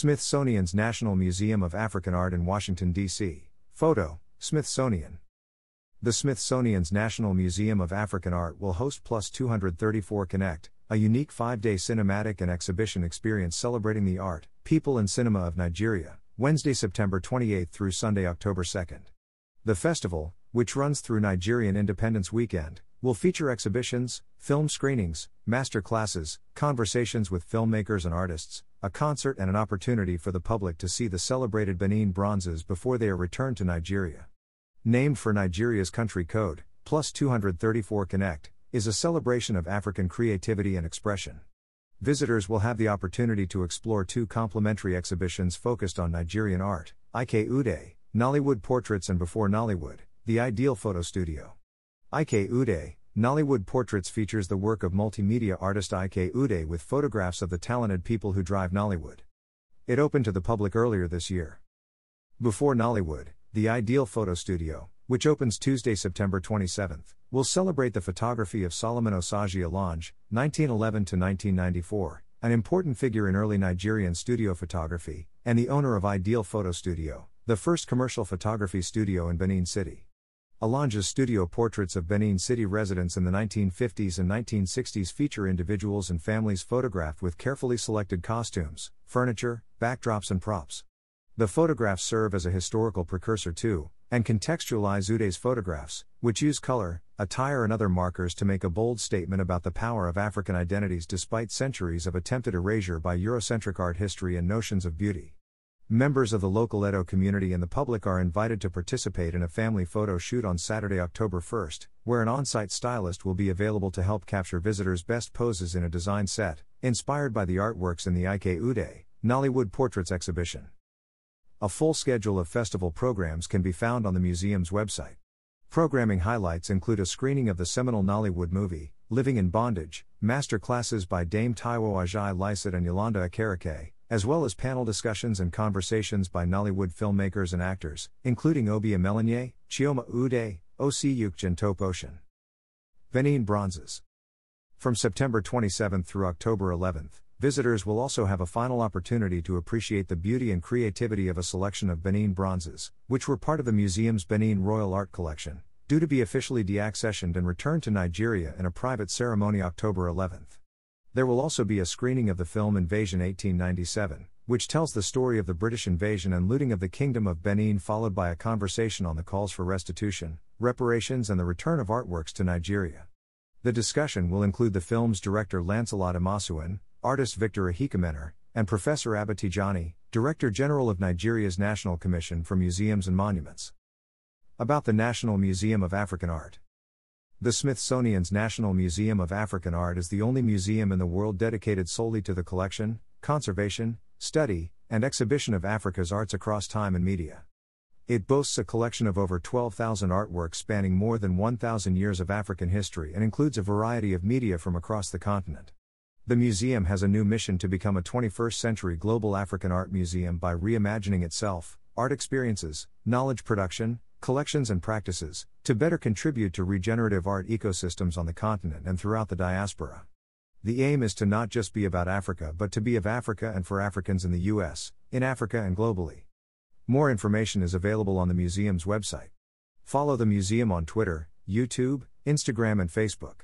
Smithsonian's National Museum of African Art in Washington, D.C. Photo Smithsonian. The Smithsonian's National Museum of African Art will host Plus 234 Connect, a unique five day cinematic and exhibition experience celebrating the art, people, and cinema of Nigeria, Wednesday, September 28 through Sunday, October 2. The festival, which runs through Nigerian Independence Weekend, will feature exhibitions, film screenings, master classes, conversations with filmmakers and artists, a concert, and an opportunity for the public to see the celebrated Benin bronzes before they are returned to Nigeria. Named for Nigeria's country code, plus 234 Connect, is a celebration of African creativity and expression. Visitors will have the opportunity to explore two complementary exhibitions focused on Nigerian art Ike Ude, Nollywood Portraits and Before Nollywood, the Ideal Photo Studio. Ike Ude, Nollywood Portraits features the work of multimedia artist Ike Ude with photographs of the talented people who drive Nollywood. It opened to the public earlier this year. Before Nollywood, the Ideal Photo Studio, which opens Tuesday, September 27th, will celebrate the photography of Solomon Osagie Alonge, 1911 to 1994, an important figure in early Nigerian studio photography, and the owner of Ideal Photo Studio, the first commercial photography studio in Benin City. Alonge's studio portraits of Benin City residents in the 1950s and 1960s feature individuals and families photographed with carefully selected costumes, furniture, backdrops, and props. The photographs serve as a historical precursor to, and contextualize Ude's photographs, which use color, attire, and other markers to make a bold statement about the power of African identities despite centuries of attempted erasure by Eurocentric art history and notions of beauty. Members of the local Edo community and the public are invited to participate in a family photo shoot on Saturday, October 1st, where an on site stylist will be available to help capture visitors' best poses in a design set, inspired by the artworks in the Ike Ude, Nollywood Portraits exhibition. A full schedule of festival programs can be found on the museum's website. Programming highlights include a screening of the seminal Nollywood movie, Living in Bondage, master classes by Dame Taiwo Ajai-Lycett and Yolanda Okereke, as well as panel discussions and conversations by Nollywood filmmakers and actors, including Obi Emelonye, Chioma Ude, O.C. Yukj and Tope Oshin. Benin Bronzes. From September 27 through October 11, Visitors will also have a final opportunity to appreciate the beauty and creativity of a selection of Benin bronzes, which were part of the museum's Benin Royal Art Collection, due to be officially deaccessioned and returned to Nigeria in a private ceremony October 11. There will also be a screening of the film Invasion 1897, which tells the story of the British invasion and looting of the Kingdom of Benin, followed by a conversation on the calls for restitution, reparations, and the return of artworks to Nigeria. The discussion will include the film's director Lancelot Imasuen, artist Victor Ehikhamenor, and Professor Abba Director General of Nigeria's National Commission for Museums and Monuments. About the National Museum of African Art. The Smithsonian's National Museum of African Art is the only museum in the world dedicated solely to the collection, conservation, study, and exhibition of Africa's arts across time and media. It boasts a collection of over 12,000 artworks spanning more than 1,000 years of African history and includes a variety of media from across the continent. The museum has a new mission to become a 21st century global African art museum by reimagining itself, art experiences, knowledge production, collections, and practices, to better contribute to regenerative art ecosystems on the continent and throughout the diaspora. The aim is to not just be about Africa but to be of Africa and for Africans in the US, in Africa, and globally. More information is available on the museum's website. Follow the museum on Twitter, YouTube, Instagram, and Facebook.